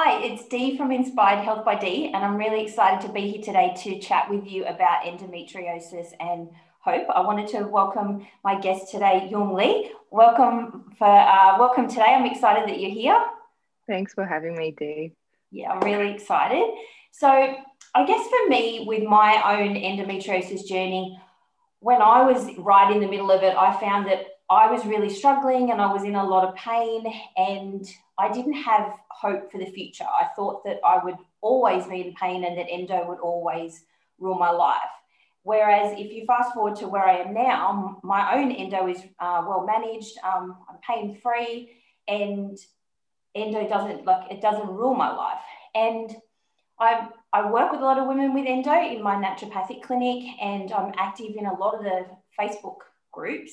Hi, it's Dee from Inspired Health by Dee, and I'm really excited to be here today to chat with you about endometriosis and hope. I wanted to welcome my guest today, Yung Lee. Welcome for uh, welcome today. I'm excited that you're here. Thanks for having me, Dee. Yeah, I'm really excited. So, I guess for me, with my own endometriosis journey, when I was right in the middle of it, I found that I was really struggling and I was in a lot of pain and I didn't have hope for the future. I thought that I would always be in pain and that endo would always rule my life. Whereas if you fast forward to where I am now, my own endo is uh, well managed, um, I'm pain free, and endo doesn't like it doesn't rule my life. And I I work with a lot of women with endo in my naturopathic clinic, and I'm active in a lot of the Facebook groups.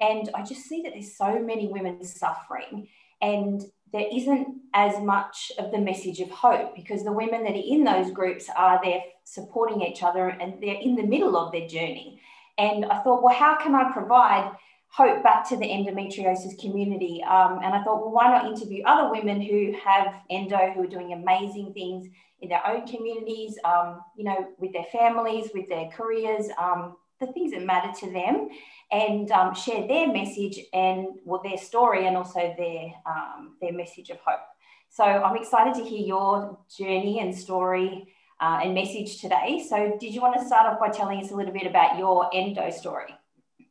And I just see that there's so many women suffering, and there isn't as much of the message of hope because the women that are in those groups are there supporting each other and they're in the middle of their journey. And I thought, well, how can I provide hope back to the endometriosis community? Um, and I thought, well, why not interview other women who have endo, who are doing amazing things in their own communities, um, you know, with their families, with their careers, um, the things that matter to them and um, share their message and well, their story and also their, um, their message of hope. So I'm excited to hear your journey and story uh, and message today. So did you want to start off by telling us a little bit about your endo story?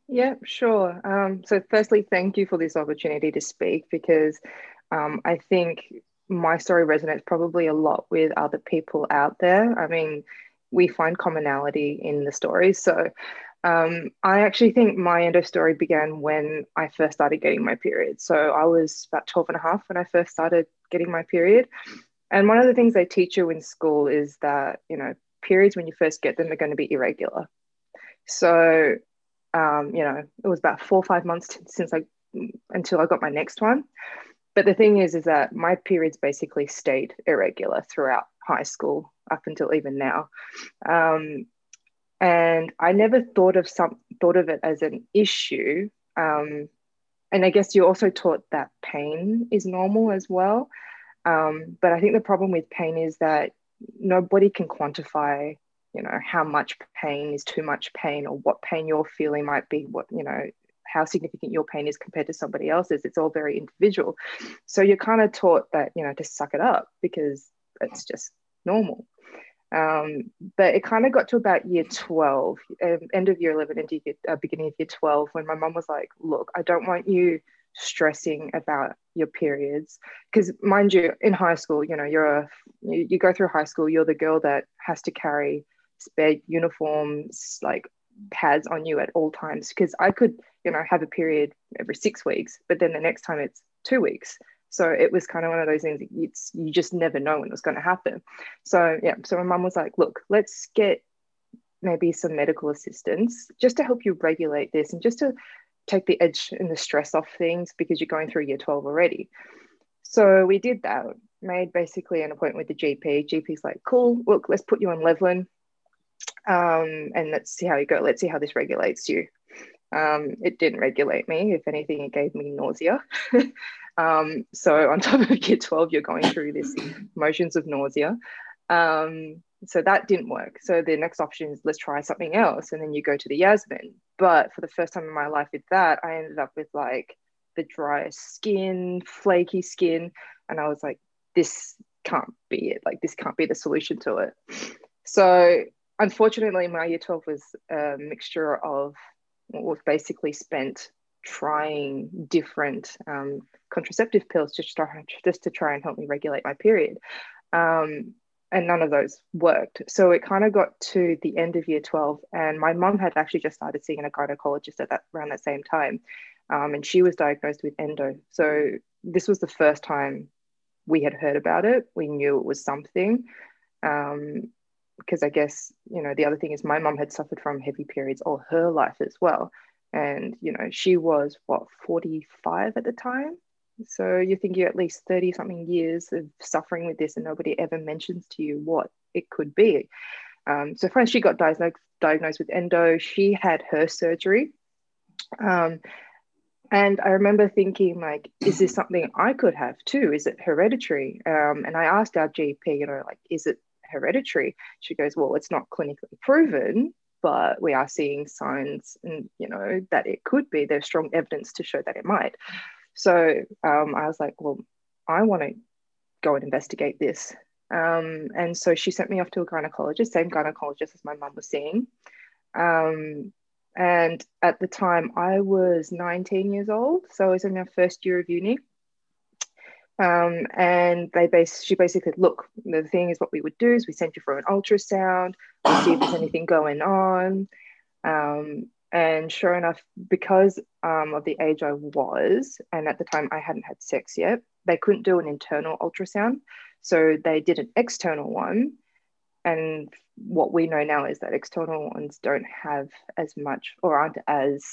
Yeah, sure. Um, so firstly, thank you for this opportunity to speak because um, I think my story resonates probably a lot with other people out there. I mean, we find commonality in the stories. So um, I actually think my endo story began when I first started getting my period. So I was about 12 and a half when I first started getting my period. And one of the things they teach you in school is that, you know, periods when you first get them are going to be irregular. So, um, you know, it was about four or five months t- since I, until I got my next one. But the thing is, is that my periods basically stayed irregular throughout high school up until even now. Um, and I never thought of some thought of it as an issue. Um, and I guess you're also taught that pain is normal as well. Um, but I think the problem with pain is that nobody can quantify, you know, how much pain is too much pain or what pain you're feeling might be, what, you know, how significant your pain is compared to somebody else's. It's all very individual. So you're kind of taught that, you know, to suck it up because it's just normal. Um, but it kind of got to about year 12, um, end of year 11, into year, uh, beginning of year 12, when my mum was like, Look, I don't want you stressing about your periods. Because, mind you, in high school, you know, you're a, you, you go through high school, you're the girl that has to carry spare uniforms, like pads on you at all times. Because I could, you know, have a period every six weeks, but then the next time it's two weeks. So it was kind of one of those things it's you just never know when it was going to happen. So yeah, so my mum was like, look, let's get maybe some medical assistance just to help you regulate this and just to take the edge and the stress off things because you're going through year 12 already. So we did that, made basically an appointment with the GP. GP's like, cool, look, let's put you on Levlen um, and let's see how you go. Let's see how this regulates you. Um, it didn't regulate me. If anything, it gave me nausea. Um, so on top of year 12, you're going through this motions of nausea. Um, so that didn't work. So the next option is let's try something else. And then you go to the Yasmin. But for the first time in my life with that, I ended up with like the driest skin, flaky skin. And I was like, this can't be it. Like this can't be the solution to it. So unfortunately, my year 12 was a mixture of what was basically spent trying different um, contraceptive pills just to, try, just to try and help me regulate my period. Um, and none of those worked. So it kind of got to the end of year 12, and my mum had actually just started seeing a gynecologist at that around that same time. Um, and she was diagnosed with endo. So this was the first time we had heard about it. We knew it was something. Um, because I guess, you know, the other thing is my mum had suffered from heavy periods all her life as well. And, you know, she was what, 45 at the time? So you think you're at least 30 something years of suffering with this, and nobody ever mentions to you what it could be. Um, so first she got diagnosed, diagnosed with endo. She had her surgery. Um, and I remember thinking, like, is this something I could have too? Is it hereditary? Um, and I asked our GP, you know, like, is it hereditary? She goes, well, it's not clinically proven, but we are seeing signs, and you know, that it could be. There's strong evidence to show that it might. So um, I was like, well, I want to go and investigate this. Um, and so she sent me off to a gynecologist, same gynecologist as my mum was seeing. Um, and at the time, I was 19 years old. So I was in my first year of uni. Um, and they base she basically look the thing is what we would do is we send you for an ultrasound we see if there's anything going on. Um, and sure enough because um, of the age i was and at the time i hadn't had sex yet they couldn't do an internal ultrasound. So they did an external one. And what we know now is that external ones don't have as much or aren't as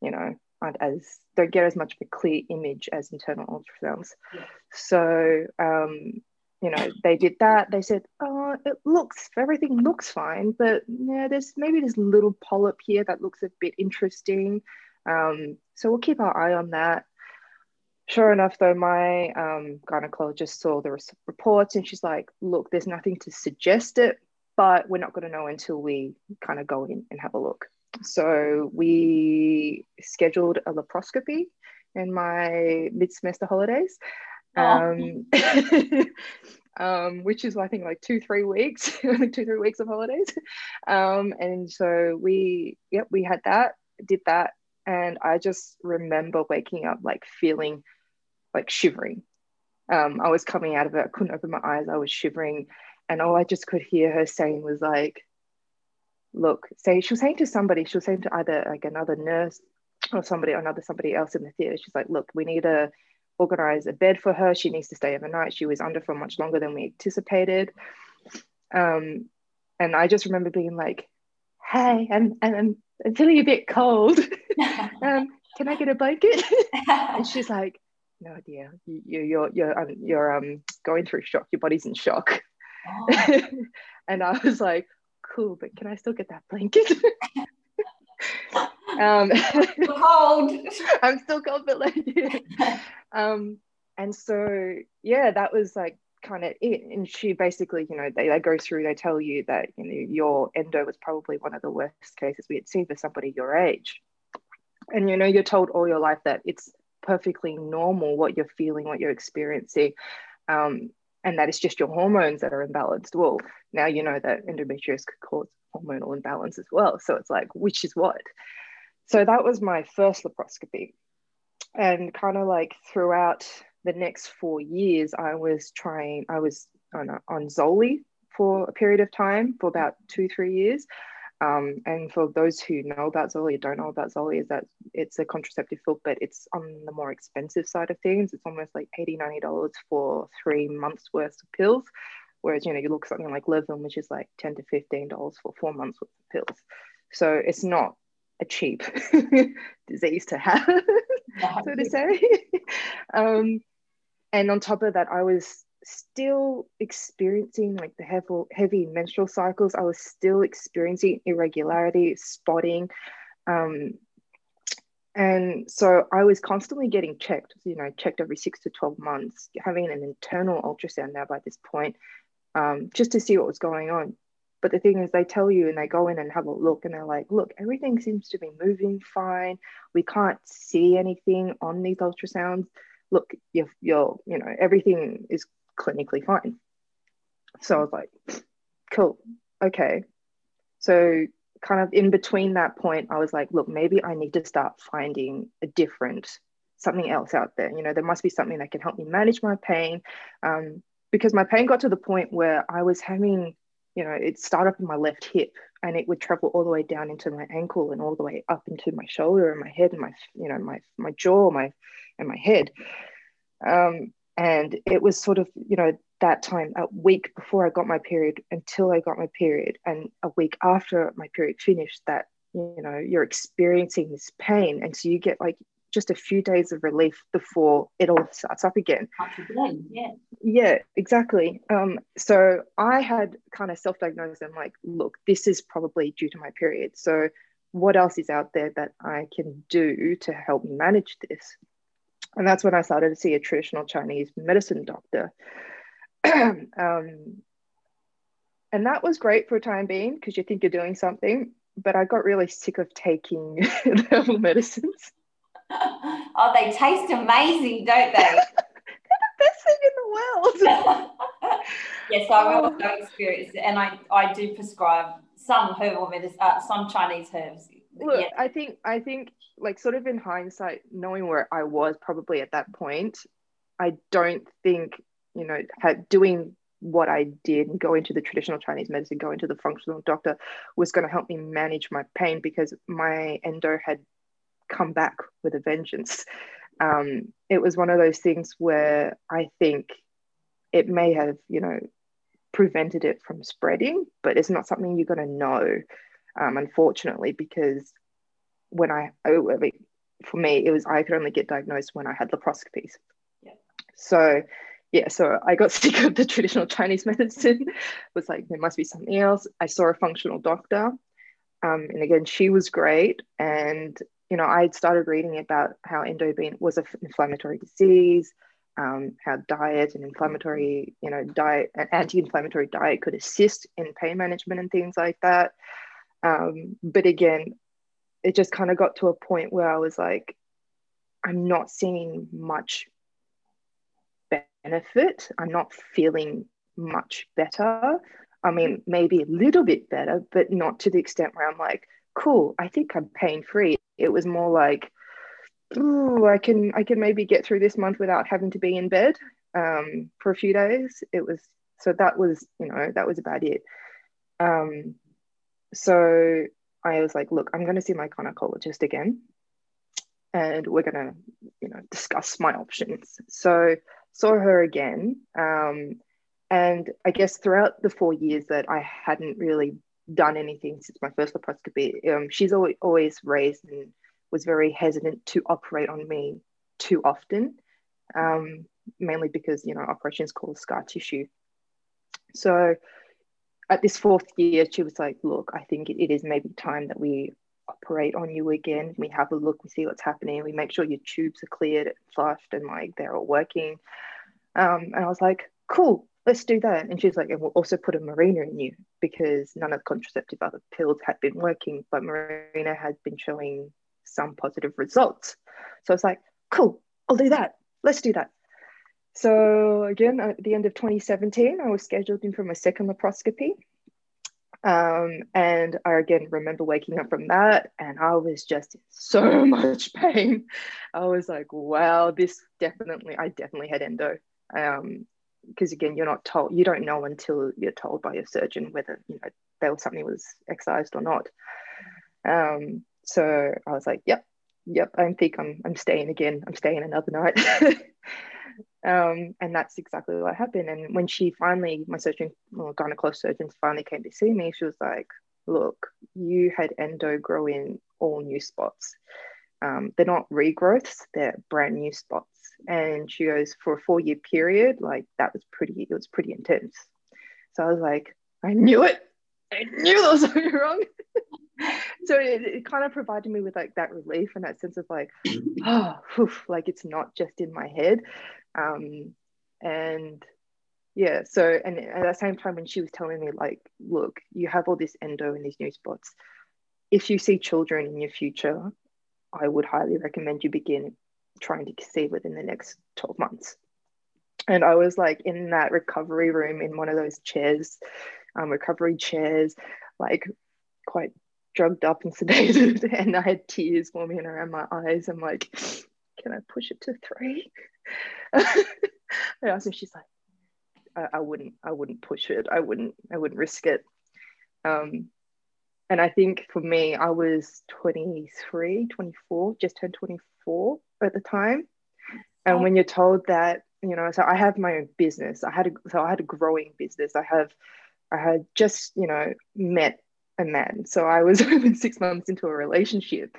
you know aren't as don't get as much of a clear image as internal ultrasounds. Yeah. so um you know they did that. They said oh it looks everything looks fine but yeah there's maybe this little polyp here that looks a bit interesting. Um, so we'll keep our eye on that. Sure enough though my um, gynecologist saw the reports and she's like look there's nothing to suggest it but we're not going to know until we kind of go in and have a look so we scheduled a laparoscopy in my mid-semester holidays oh. um, um, which is I think like two three weeks two three weeks of holidays um, and so we yep we had that did that and I just remember waking up like feeling like shivering. Um, I was coming out of it, I couldn't open my eyes, I was shivering. And all I just could hear her saying was like, look, say she was saying to somebody, she was saying to either like another nurse or somebody, or another somebody else in the theater. She's like, look, we need to organize a bed for her. She needs to stay overnight. She was under for much longer than we anticipated. Um, and I just remember being like, hey, I'm, I'm, I'm feeling a bit cold. um, can I get a blanket? and she's like, no idea. You, you, you're you're um, you're um going through shock. Your body's in shock. Oh. and I was like, cool, but can I still get that blanket? um, cold. I'm still cold, but like, yeah. um, and so yeah, that was like kind of it. And she basically, you know, they, they go through, they tell you that you know your endo was probably one of the worst cases we had seen for somebody your age. And you know, you're told all your life that it's perfectly normal what you're feeling, what you're experiencing. Um, and that it's just your hormones that are imbalanced. Well, now you know that endometriosis could cause hormonal imbalance as well. So it's like, which is what? So that was my first laparoscopy. And kind of like throughout the next four years, I was trying, I was on, on Zoely for a period of time for about two, three years. Um, and for those who know about Zoely or don't know about Zoely, is that it's a contraceptive pill, but it's on the more expensive side of things. It's almost like $80, $90 for three months worth of pills. Whereas, you know, you look something like Levin, which is like 10 to $15 for four months worth of pills. So it's not a cheap disease to have, so to say. um, and on top of that, I was still experiencing like the heavy, heavy menstrual cycles. I was still experiencing irregularity, spotting. Um, and so I was constantly getting checked, you know, checked every six to 12 months, having an internal ultrasound now by this point, um, just to see what was going on. But the thing is, they tell you and they go in and have a look and they're like, look, everything seems to be moving fine. We can't see anything on these ultrasounds. Look, you're, you're you know, everything is clinically fine. So I was like, cool, okay. So kind of in between that point, I was like, look, maybe I need to start finding a different something else out there. You know, there must be something that can help me manage my pain. Um, because my pain got to the point where I was having, you know, it started up in my left hip and it would travel all the way down into my ankle and all the way up into my shoulder and my head and my, you know, my my jaw, my and my head. Um, and it was sort of you know that time a week before i got my period until i got my period. And a week after my period finished that you know you're experiencing this pain. And so you get like just a few days of relief before it all starts up again. Yeah. Yeah exactly. Um, so i had kind of self-diagnosed and like look this is probably due to my period. So what else is out there that I can do to help manage this? And that's when I started to see a traditional Chinese medicine doctor. um, and that was great for a time being because you think you're doing something. But I got really sick of taking herbal medicines. Oh, they taste amazing, don't they? They're the best thing in the world. yes, I will oh. experience it, and I, I do prescribe some herbal medicine, uh, some Chinese herbs. Look, yeah. I think I think like sort of in hindsight, knowing where I was probably at that point, I don't think you know had doing what I did and go into the traditional Chinese medicine, going to the functional doctor was going to help me manage my pain because my endo had come back with a vengeance. Um, it was one of those things where I think it may have, you know, prevented it from spreading, but it's not something you're going to know, um, unfortunately, because when I, I mean, for me, it was I could only get diagnosed when I had laparoscopies. Yeah. So, yeah, so I got sick of the traditional Chinese medicine. was like, there must be something else. I saw a functional doctor, um, and again, she was great. And you know, I had started reading about how endo was an inflammatory disease, um, how diet and inflammatory, you know, diet, an anti-inflammatory diet could assist in pain management and things like that. Um, but again, it just kind of got to a point where I was like, I'm not seeing much benefit. I'm not feeling much better. I mean, maybe a little bit better, but not to the extent where I'm like, cool, I think I'm pain free. It was more like, ooh, I can I can maybe get through this month without having to be in bed um, for a few days. It was so that was you know that was about it. Um, so I was like, look, I'm going to see my gynecologist again, and we're going to you know discuss my options. So saw her again. Um, and I guess throughout the four years that I hadn't really done anything since my first laparoscopy, um, she's always, raised and was very hesitant to operate on me too often, um, mainly because, you know, operations cause scar tissue. So at this fourth year, she was like, look, I think it is maybe time that we operate on you again. We have a look, we see what's happening, we make sure your tubes are cleared, flushed, and like they're all working. Um, and I was like, cool, let's do that. And she's like, and we'll also put a Mirena in you because none of the contraceptive other pills had been working, but Mirena had been showing some positive results. So it's like, cool, I'll do that. Let's do that. So again, at the end of 2017, I was scheduled in for my second laparoscopy. Um, and I again remember waking up from that and I was just in so much pain. I was like, wow, this definitely, I definitely had endo. Um, because again, you're not told, you don't know until you're told by your surgeon whether, you know, there was something was excised or not. Um, so I was like, yep, yep, I think I'm, I'm staying again. I'm staying another night. um, and that's exactly what happened. And when she finally, my surgeon, well, gynecologist surgeons finally came to see me, she was like, look, you had endo grow in all new spots. Um, they're not regrowths, they're brand new spots. And she goes, for a four year period, like that was pretty, it was pretty intense. So I was like, I knew it. I knew there was wrong. So it, it, kind of provided me with like that relief and that sense of like oh whew, like it's not just in my head. Um and yeah so and at the same time when she was telling me like look you have all this endo in these new spots. If you see children in your future i would highly recommend you begin trying to conceive within the next 12 months. And i was like in that recovery room in one of those chairs um, recovery chairs like quite drugged up and sedated and I had tears forming around my eyes. I'm like, can I push it to three? I asked her, she's like, I, I, wouldn't, I wouldn't push it. I wouldn't, I wouldn't risk it. Um, and I think for me, I was 23, 24, just turned 24 at the time. And oh. when you're told that, you know, so I have my own business. I had a, so I had a growing business. I have, I had just, you know, met a man. So I was only six months into a relationship.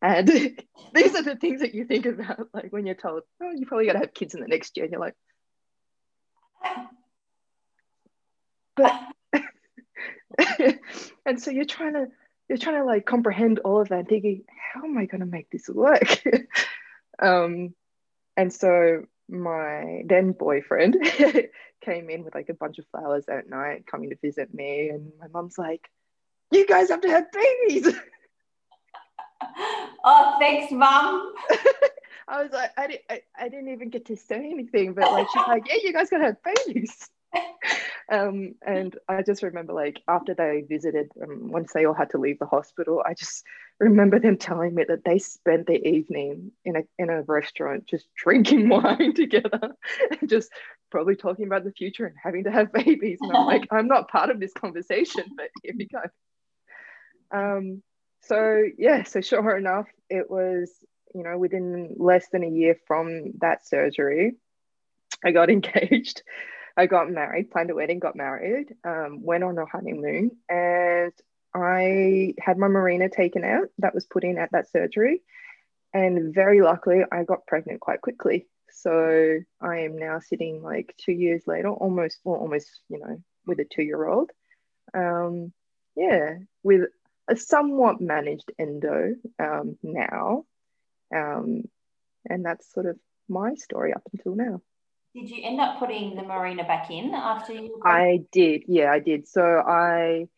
And these are the things that you think about, like when you're told, oh, you probably got to have kids in the next year. And you're like, but, and so you're trying to you're trying to like comprehend all of that thinking, how am I going to make this work? um, and so my then boyfriend came in with like a bunch of flowers that night, coming to visit me, and my mom's like, "You guys have to have babies." oh, thanks, mom. I was like, I, didn't, I, I didn't even get to say anything, but like she's like, yeah, you guys gotta have babies. um, and I just remember like after they visited, um, once they all had to leave the hospital, I just remember them telling me that they spent the evening in a in a restaurant just drinking wine together, and just probably talking about the future and having to have babies. And I'm like, I'm not part of this conversation, but here we go. Um, so yeah, so sure enough, it was you know within less than a year from that surgery, I got engaged. I got married, planned a wedding, got married, um, went on a honeymoon, and I had my Mirena taken out that was put in at that surgery. And very luckily, I got pregnant quite quickly. So I am now sitting like two years later, almost, well, almost, you know, with a two year old. Um, yeah, with a somewhat managed endo um, now. Um, and that's sort of my story up until now. Did you end up putting the Mirena back in after you? I did. Yeah, I did. So I,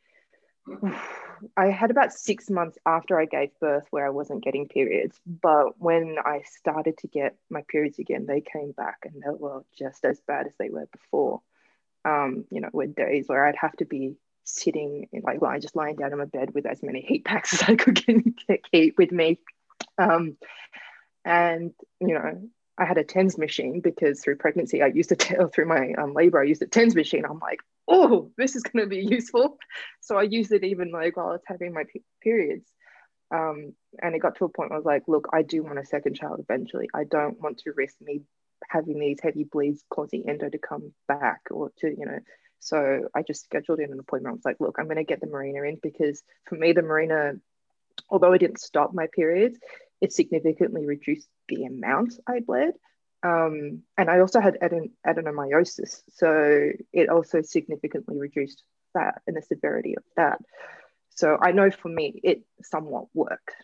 I had about six months after I gave birth where I wasn't getting periods. But when I started to get my periods again, they came back and they were just as bad as they were before. Um, you know, were days where I'd have to be sitting in, like lying, just lying down in my bed with as many heat packs as I could keep with me. Um, and you know, I had a TENS machine because through pregnancy, I used a t- through my um, labor, I used a TENS machine. I'm like, oh, this is going to be useful. So I used it even like while I was having my periods. Um, and it got to a point where I was like, look, I do want a second child eventually. I don't want to risk me having these heavy bleeds causing endo to come back or to, you know. So I just scheduled in an appointment. I was like, look, I'm going to get the Mirena in because for me, the Mirena, although it didn't stop my periods, it significantly reduced the amount I bled. Um, and I also had aden- adenomyosis, so it also significantly reduced that and the severity of that. So I know for me, it somewhat worked.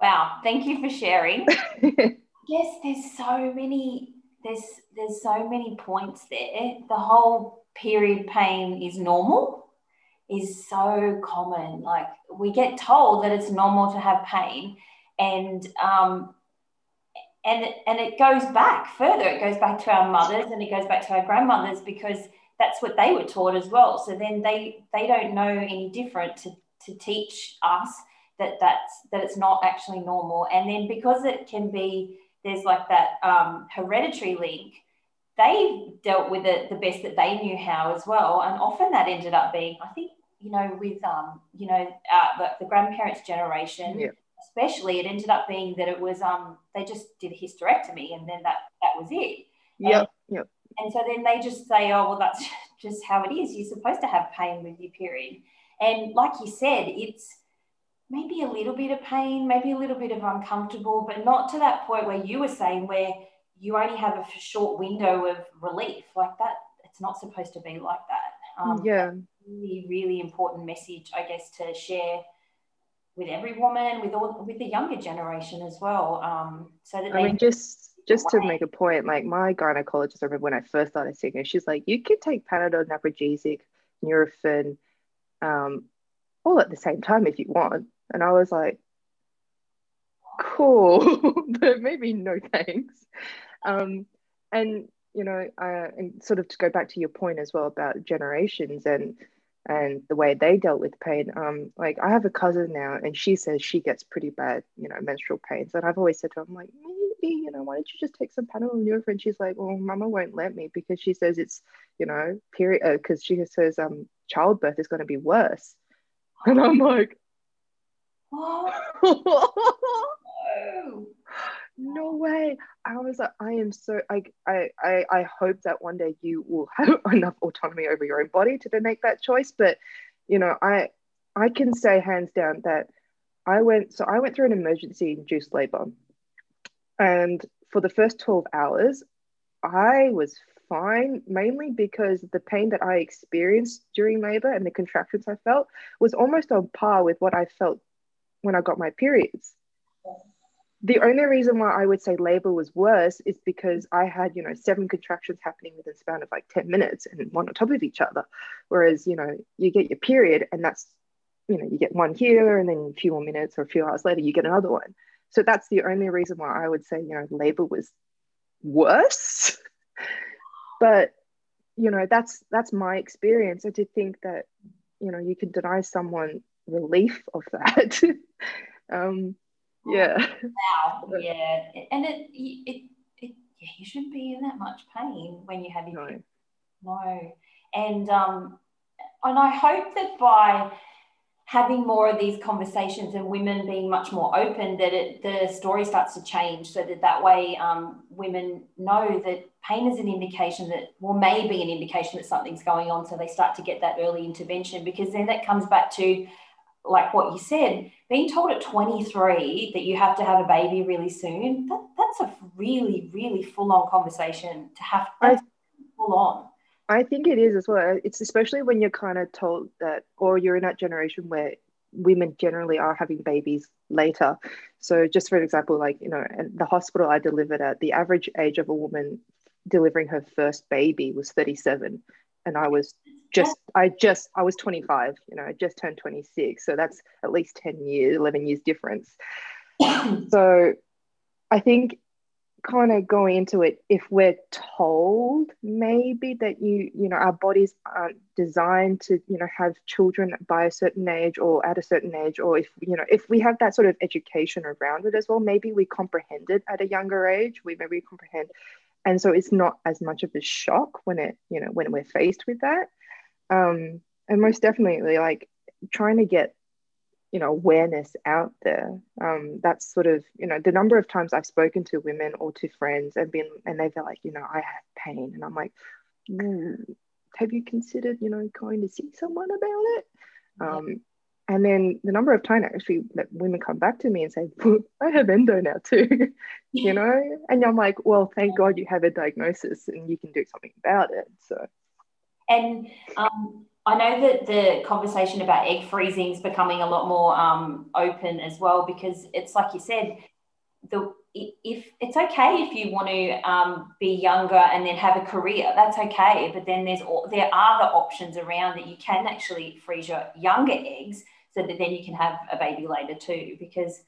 Wow, thank you for sharing. yes, there's so many there's there's so many points there. The whole period pain is normal is so common. Like we get told that it's normal to have pain, and um, and and it goes back further. It goes back to our mothers and it goes back to our grandmothers because that's what they were taught as well. So then they they don't know any different to to teach us that that's that it's not actually normal. And then because it can be there's like that um, hereditary link they dealt with it the best that they knew how as well. And often that ended up being, I think, you know, with um, you know, uh, the, the grandparents' generation, yeah. especially, it ended up being that it was um, they just did a hysterectomy, and then that that was it. Yeah. Yep. And so then they just say, oh well, that's just how it is. You're supposed to have pain with your period, and like you said, it's maybe a little bit of pain, maybe a little bit of uncomfortable, but not to that point where you were saying where you only have a short window of relief like that. It's not supposed to be like that. Um, yeah really, really important message, I guess, to share with every woman, with all, with the younger generation as well. Um, so that I mean, just just to make a point, like my gynecologist, I remember when I first started seeing her, she's like, you could take Panadol, Naprogesic, Nurofen, um, all at the same time if you want. And I was like, cool, but maybe no thanks. Um, and you know, uh, and sort of to go back to your point as well about generations and and the way they dealt with pain. Um, like I have a cousin now, and she says she gets pretty bad, you know, menstrual pains. And I've always said to her, I'm like, maybe, you know, why don't you just take some Panadol and? She's like, well, Mama won't let me because she says it's, you know, period, because uh, she says um childbirth is going to be worse. And I'm like, oh. no. Way. I was like i am so I, I i i hope that one day you will have enough autonomy over your own body to make that choice. But you know i i can say hands down that i went so i went through an emergency induced labor. And for the first 12 hours i was fine, mainly because the pain that I experienced during labor and the contractions I felt was almost on par with what I felt when I got my periods. The only reason why I would say labor was worse is because I had, you know, seven contractions happening within a span of like 10 minutes and one on top of each other. Whereas, you know, you get your period and that's, you know, you get one here and then a few more minutes or a few hours later, you get another one. So that's the only reason why I would say, you know, labor was worse. but you know that's that's my experience and to think that you know you can deny someone relief of that um yeah. wow. Yeah. And it, it it yeah you shouldn't be in that much pain when you have your no. no. And um and i hope that by having more of these conversations and women being much more open that it, the story starts to change so that that way um, women know that pain is an indication that well may be an indication that something's going on so they start to get that early intervention because then that comes back to like what you said being told at 23 that you have to have a baby really soon that, that's a really really full-on conversation to have full on I think it is as well. Uh, it's especially when you're kind of told that, or you're in that generation where women generally are having babies later. So, just for example, like, you know, the hospital I delivered at, the average age of a woman delivering her first baby was 37. And I was just, I just, I was 25, you know, I just turned 26. So, that's at least 10 years, 11 years difference. so, I think kind of going into it if we're told maybe that you you know our bodies aren't designed to you know have children by a certain age or at a certain age or if you know if we have that sort of education around it as well maybe we comprehend it at a younger age we maybe comprehend and so it's not as much of a shock when it you know when we're faced with that um and most definitely like trying to get you know awareness out there. Um, that's sort of you know the number of times i've spoken to women or to friends and been and they've been like you know i have pain. And i'm like mm, have you considered you know going to see someone about it? Um, and then the number of times actually that women come back to me and say i have endo now too you know? And i'm like well thank god you have a diagnosis and you can do something about it. So and um, I know that the conversation about egg freezing is becoming a lot more um, open as well because it's like you said, the if it's okay if you want to um, be younger and then have a career, that's okay. But then there's there are the options around that you can actually freeze your younger eggs so that then you can have a baby later too because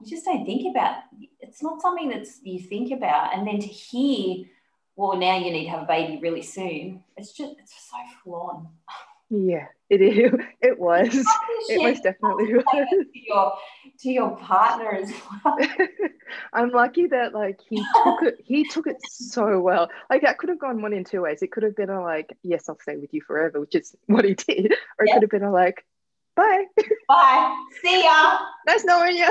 you just don't think about it's not something that's you think about and then to hear well now you need to have a baby really soon it's just it's so full on Yeah, it is. It was. It was definitely was. To your, to your partner as well. I'm lucky that like he took it. He took it so well. Like that could have gone one in two ways. It could have been a like, yes, I'll stay with you forever, which is what he did, or it could have been a like, bye, bye, see ya. nice knowing you.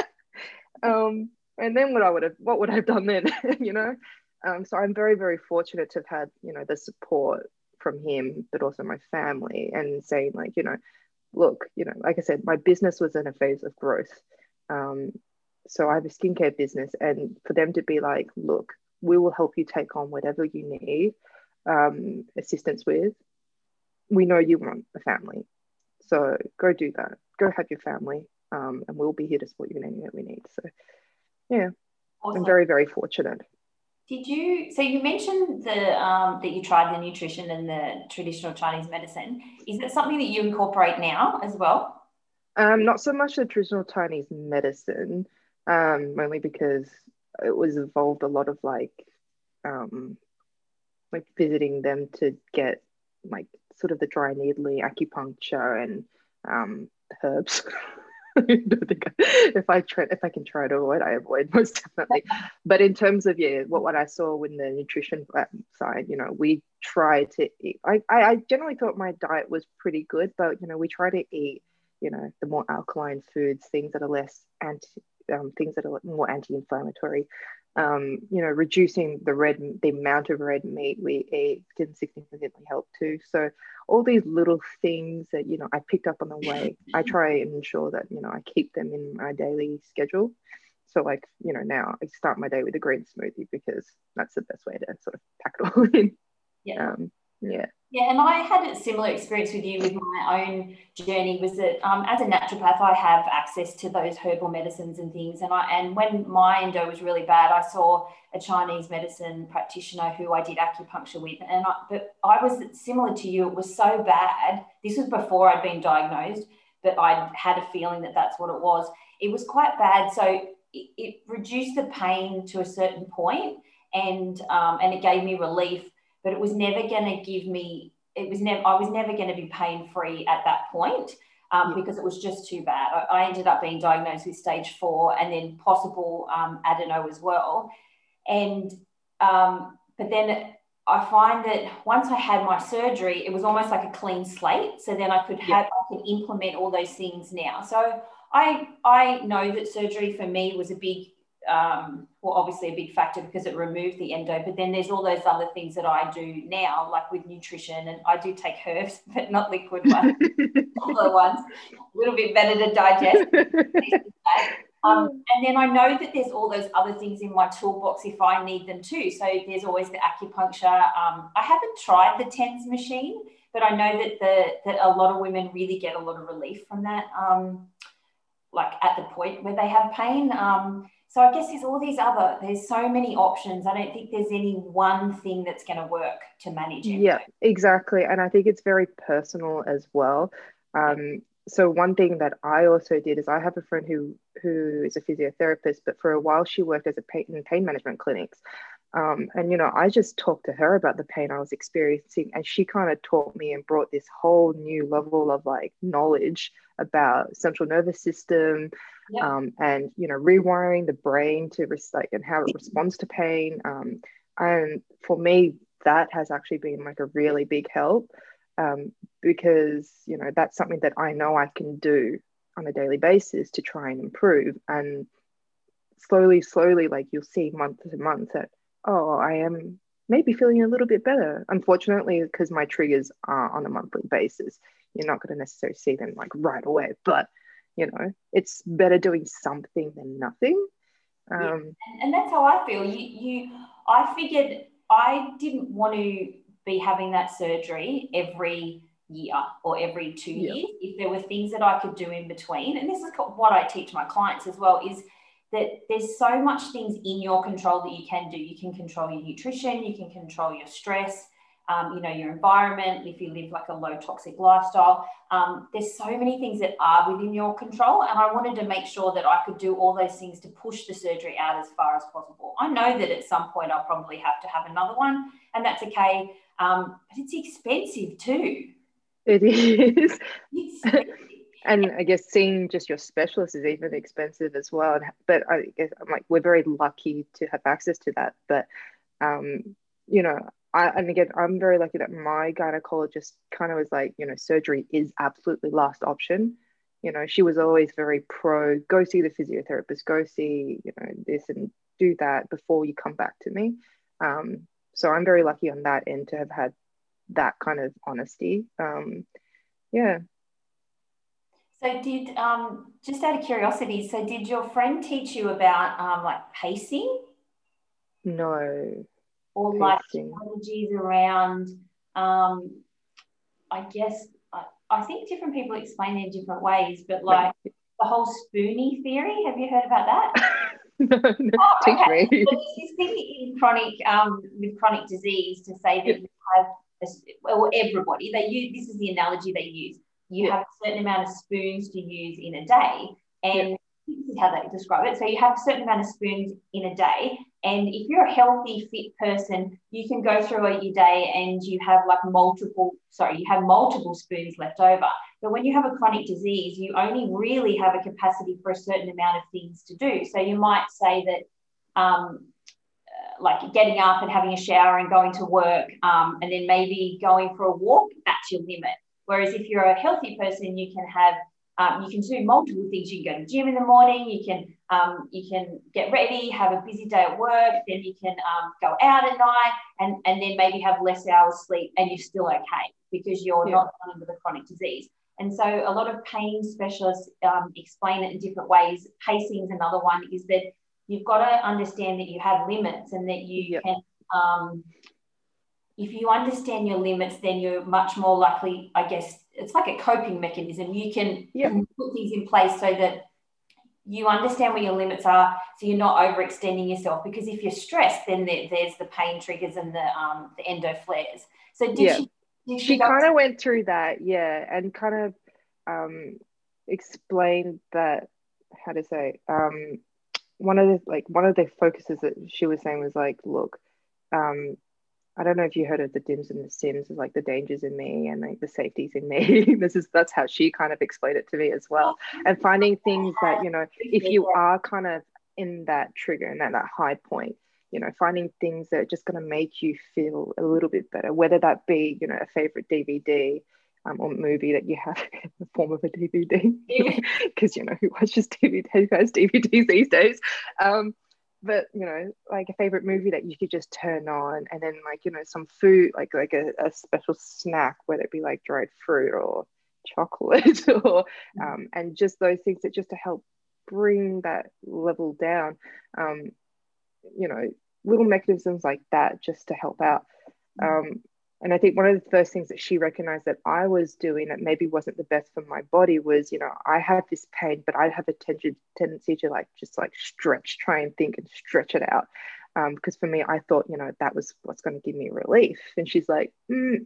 Um, and then what I would have, what would I have done then? you know. Um, so I'm very, very fortunate to have had, you know, the support from him, but also my family, and saying like, you know, look, you know, like I said, my business was in a phase of growth. Um, so I have a skincare business, and for them to be like, look, we will help you take on whatever you need um, assistance with. We know you want a family, so go do that. Go have your family, um, and we'll be here to support you in anything that we need. So, yeah, awesome. I'm very, very fortunate. Did you? So you mentioned the um, that you tried the nutrition and the traditional Chinese medicine. Is it something that you incorporate now as well? Um, not so much the traditional Chinese medicine, um, only because it was involved a lot of like, um, like visiting them to get like sort of the dry needling acupuncture and um, herbs. don't think I, if I try if I can try to avoid, I avoid most definitely. But in terms of yeah, what, what I saw with the nutrition side, you know, we try to eat. I, I generally thought my diet was pretty good, but you know, we try to eat, you know, the more alkaline foods, things that are less anti um, things that are more anti-inflammatory um, you know, reducing the red, the amount of red meat we eat didn't significantly help too. So all these little things that, you know, I picked up on the way, I try and ensure that, you know, I keep them in my daily schedule. So like, you know, now I start my day with a green smoothie because that's the best way to sort of pack it all in. Yeah. Um, yeah. Yeah, and I had a similar experience with you with my own journey. Was that um, as a naturopath, I have access to those herbal medicines and things. And I and when my endo was really bad, I saw a Chinese medicine practitioner who I did acupuncture with, and I, but I was similar to you. It was so bad. This was before I'd been diagnosed, but I had a feeling that that's what it was. It was quite bad, so it, it reduced the pain to a certain point, and um, and it gave me relief but it was never going to give me it was never i was never going to be pain free at that point um, because it was just too bad I, I, ended up being diagnosed with stage four and then possible um, adeno as well and um, but then I find that once I had my surgery, it was almost like a clean slate. So then I could have, yeah. I can implement all those things now. So I, I know that surgery for me was a big um, well, obviously a big factor because it removed the endo. But then there's all those other things that I do now, like with nutrition, and I do take herbs, but not liquid ones, other ones, a little bit better to digest. Um, and then I know that there's all those other things in my toolbox if I need them too. So there's always the acupuncture. Um, I haven't tried the TENS machine, but I know that the that a lot of women really get a lot of relief from that. Um, like at the point where they have pain. Um, so I guess there's all these other, there's so many options. I don't think there's any one thing that's going to work to manage it. Yeah, exactly. And I think it's very personal as well. Um, so one thing that I also did is I have a friend who who is a physiotherapist, but for a while she worked as a pain, in pain management clinics. Um, and you know, I just talked to her about the pain I was experiencing, and she kind of taught me and brought this whole new level of like knowledge about central nervous system, um, and you know rewiring the brain to like and how it responds to pain um, and for me that has actually been like a really big help um, because you know that's something that i know i can do on a daily basis to try and improve and slowly slowly like you'll see month to month that oh i am maybe feeling a little bit better. Unfortunately because my triggers are on a monthly basis. You're not going to necessarily see them like right away but you know it's better doing something than nothing um, yeah. and, and that's how i feel you you i figured i didn't want to be having that surgery every year or every two yeah. years if there were things that i could do in between and this is what i teach my clients as well is that there's so much things in your control that you can do you can control your nutrition you can control your stress um, you know, your environment, if you live like a low toxic lifestyle. Um, there's so many things that are within your control. And I wanted to make sure that I could do all those things to push the surgery out as far as possible. I know that at some point I'll probably have to have another one, and that's okay. Um, but it's expensive too. It is. and I guess seeing just your specialist is even expensive as well. But I guess I'm like we're very lucky to have access to that. But um, you know, I, and again, I'm very lucky that my gynecologist kind of was like, you know, surgery is absolutely last option. You know, she was always very pro go see the physiotherapist, go see, you know, this and do that before you come back to me. Um, so I'm very lucky on that end to have had that kind of honesty. Um, yeah. So did um, just out of curiosity, so did your friend teach you about um, like pacing? No or like strategies around, um, I guess, I, I, think different people explain it in different ways, but like the whole spoony theory, have you heard about that? no, no, oh, teach okay. me. So this thing in chronic, um, with chronic disease to say that you have, a, well, everybody, they use, this is the analogy they use. You have a certain amount of spoons to use in a day, and this is how they describe it. So you have a certain amount of spoons in a day. And if you're a healthy, fit person, you can go through your day and you have like multiple, sorry, you have multiple spoons left over. But when you have a chronic disease, you only really have a capacity for a certain amount of things to do. So you might say that, um, uh, like getting up and having a shower and going to work, um, and then maybe going for a walk, that's your limit. Whereas if you're a healthy person, you can have um, you can do multiple things. You can go to gym in the morning. You can um, you can get ready, have a busy day at work. Then you can um, go out at night, and and then maybe have less hours sleep, and you're still okay because you're yeah. not dealing with a chronic disease. And so a lot of pain specialists um, explain it in different ways. Pacing is another one. Is that you've got to understand that you have limits and that you can um, if you understand your limits, then you're much more likely, I guess, it's like a coping mechanism. You can yep. put things in place so that you understand where your limits are so you're not overextending yourself because if you're stressed then there, there's the pain triggers and the um the endo flares so did yeah. she did she, she kind of went through that yeah and kind of um explained that how to say um one of the like one of the focuses that she was saying was like look um I don't know if you heard of the dims and the sims, like the dangers in me and like the safeties in me. this is that's how she kind of explained it to me as well. And finding things that, you know, if you are kind of in that trigger and at that high point, you know, finding things that are just going to make you feel a little bit better, whether that be, you know, a favorite DVD um, or movie that you have in the form of a DVD, because, you know, who watches DVD, who has DVDs these days? Um, but you know like a favorite movie that you could just turn on and then like you know some food like like a, a special snack whether it be like dried fruit or chocolate or mm. um, and just those things that just to help bring that level down um, you know little mechanisms like that just to help out mm. um, and I think one of the first things that she recognized that I was doing that maybe wasn't the best for my body was, you know, I have this pain, but I have a ten- tendency to like just like stretch, try and think and stretch it out. Um, because for me, I thought, you know, that was what's going to give me relief. And she's like, mm,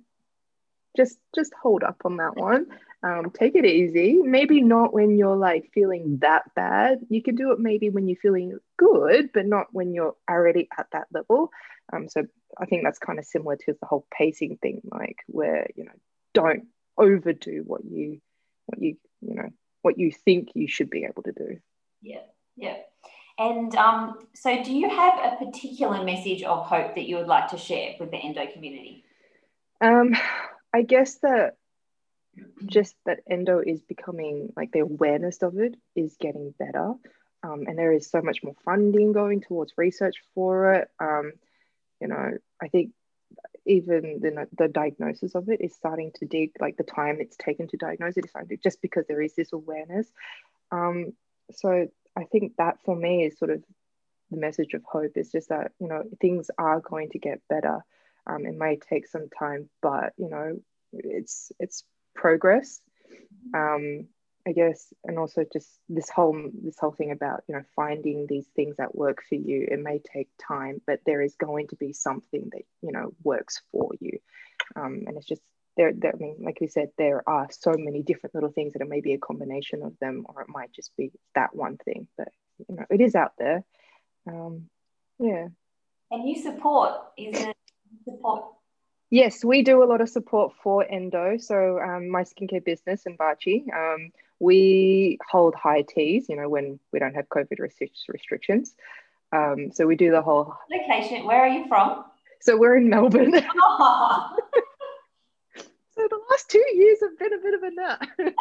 just just hold up on that one. Um, take it easy. Maybe not when you're like feeling that bad. You can do it maybe when you're feeling good, but not when you're already at that level. Um, so I think that's kind of similar to the whole pacing thing, like where you know don't overdo what you what you you know what you think you should be able to do. Yeah, yeah. And um, so, do you have a particular message of hope that you would like to share with the endo community? Um, I guess that just that endo is becoming like the awareness of it is getting better. Um, and there is so much more funding going towards research for it. Um, you know, I think even the, the diagnosis of it is starting to dig, like the time it's taken to diagnose it is starting to, just because there is this awareness. Um, so I think that for me is sort of the message of hope is just that, you know, things are going to get better. Um, it may take some time, but, you know, it's, it's progress. Um, I guess, and also just this whole this whole thing about you know finding these things that work for you. It may take time, but there is going to be something that you know works for you, um, and it's just there, there. I mean, like we said, there are so many different little things that it may be a combination of them, or it might just be that one thing. But you know, it is out there. Um, yeah. And you support is support Yes, we do a lot of support for endo. So um, my skincare business in Bachi, um, we hold high teas, you know, when we don't have COVID restrictions. Um, so we do the whole location. Where are you from? So we're in Melbourne. Oh. so the last two years have been a bit of a nut.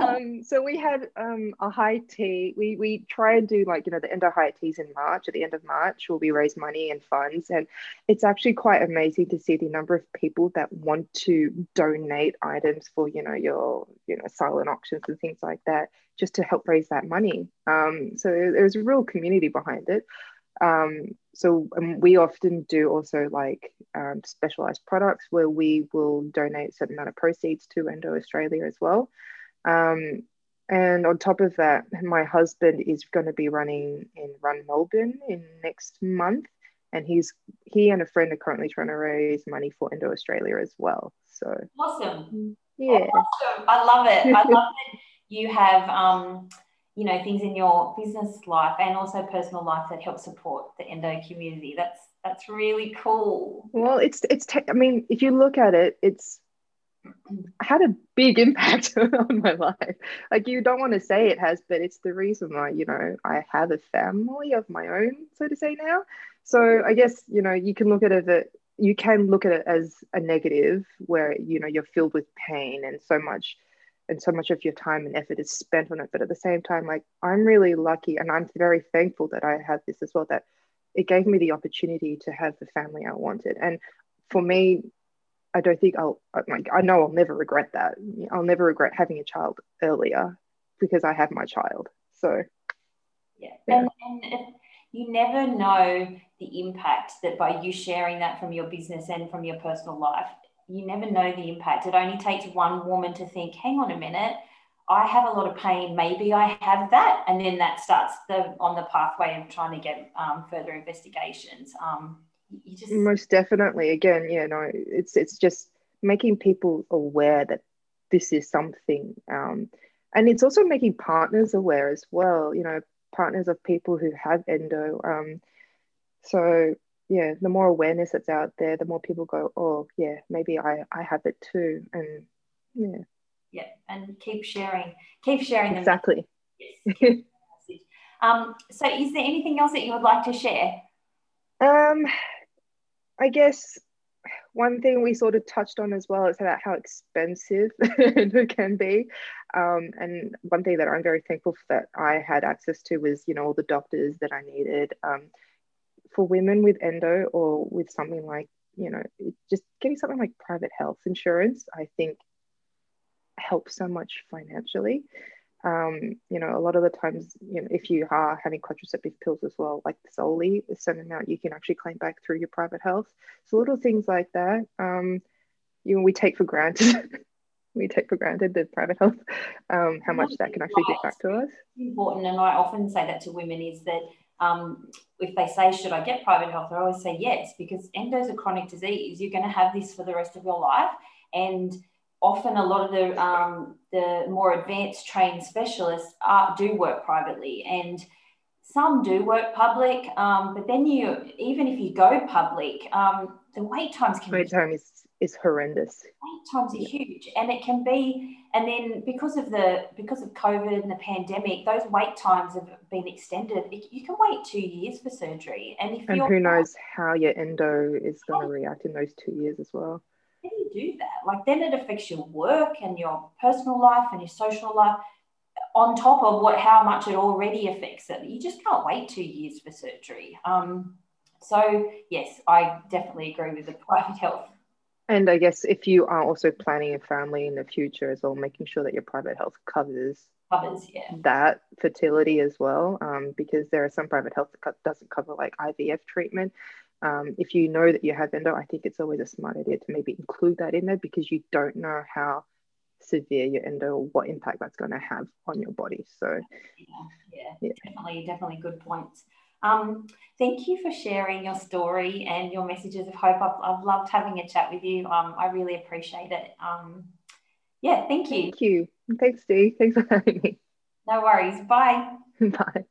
um, so we had um, a high tea. We we try and do like you know the end of high teas in March. At the end of March, where we raise money and funds, and it's actually quite amazing to see the number of people that want to donate items for you know your you know silent auctions and things like that, just to help raise that money. Um, so there's a real community behind it. Um, so um, we often do also like um, specialized products where we will donate a certain amount of proceeds to Endo Australia as well. Um, and on top of that, my husband is going to be running in Run Melbourne in next month, and he's he and a friend are currently trying to raise money for Endo Australia as well. So awesome! Yeah, awesome. I love it. I love that you have um, you know things in your business life and also personal life that help support the endo community. That's that's really cool. Well it's it's te- i mean if you look at it it's had a big impact on my life. Like you don't want to say it has but it's the reason why you know i have a family of my own so to say now. So i guess you know you can look at it you can look at it as a negative where you know you're filled with pain and so much and so much of your time and effort is spent on it but at the same time like i'm really lucky and i'm very thankful that i have this as well that it gave me the opportunity to have the family i wanted. And for me i don't think i'll like i know i'll never regret that. I'll never regret having a child earlier because i have my child. So yeah, yeah. and, and you never know the impact that by you sharing that from your business and from your personal life, you never know the impact. It only takes one woman to think, hang on a minute, I have a lot of pain. Maybe I have that, and then that starts the on the pathway of trying to get um, further investigations. Um, you just most definitely. Again, yeah, no, it's it's just making people aware that this is something, um, and it's also making partners aware as well. You know, partners of people who have endo. Um, so yeah, the more awareness that's out there, the more people go, oh yeah, maybe I I have it too, and yeah yeah, and keep sharing, keep sharing them. Exactly. Yes. um, so, is there anything else that you would like to share? Um, I guess one thing we sort of touched on as well is about how expensive it can be. Um, and one thing that I'm very thankful for that I had access to was, you know, all the doctors that I needed. Um, for women with endo or with something like, you know, just getting something like private health insurance, I think helps so much financially. Um, you know, a lot of the times, you know, if you are having contraceptive pills as well, like Zoely a certain amount you can actually claim back through your private health. So little things like that, um, you know, we take for granted. we take for granted the private health, um, how much that can actually get back to us. Important, and I often say that to women is that um, if they say, Should I get private health? I always say yes, because endo is a chronic disease. You're going to have this for the rest of your life. And often a lot of the um, the more advanced trained specialists are, do work privately and some do work public um, but then you even if you go public um, the wait times can wait time is is horrendous times are huge and it can be and then because of the because of covid and the pandemic those wait times have been extended you can wait two years for surgery and if and who knows how your endo is going to react in those two years as well how do you do that? Like then it affects your work and your personal life and your social life on top of what how much it already affects it. You just can't wait two years for surgery. Um, so yes, I definitely agree with the private health. And I guess if you are also planning a family in the future as well, making sure that your private health covers covers yeah that fertility as well, um, because there are some private health that doesn't cover like IVF treatment, um, if you know that you have endo, I think it's always a smart idea to maybe include that in there because you don't know how severe your endo or what impact that's going to have on your body. So, yeah, yeah, yeah. definitely, definitely good points. Um, thank you for sharing your story and your messages of hope. I've, I've loved having a chat with you. Um, I really appreciate it. Um, yeah, thank you. Thank you. Thanks, Dee. Thanks for having me. No worries. Bye. Bye.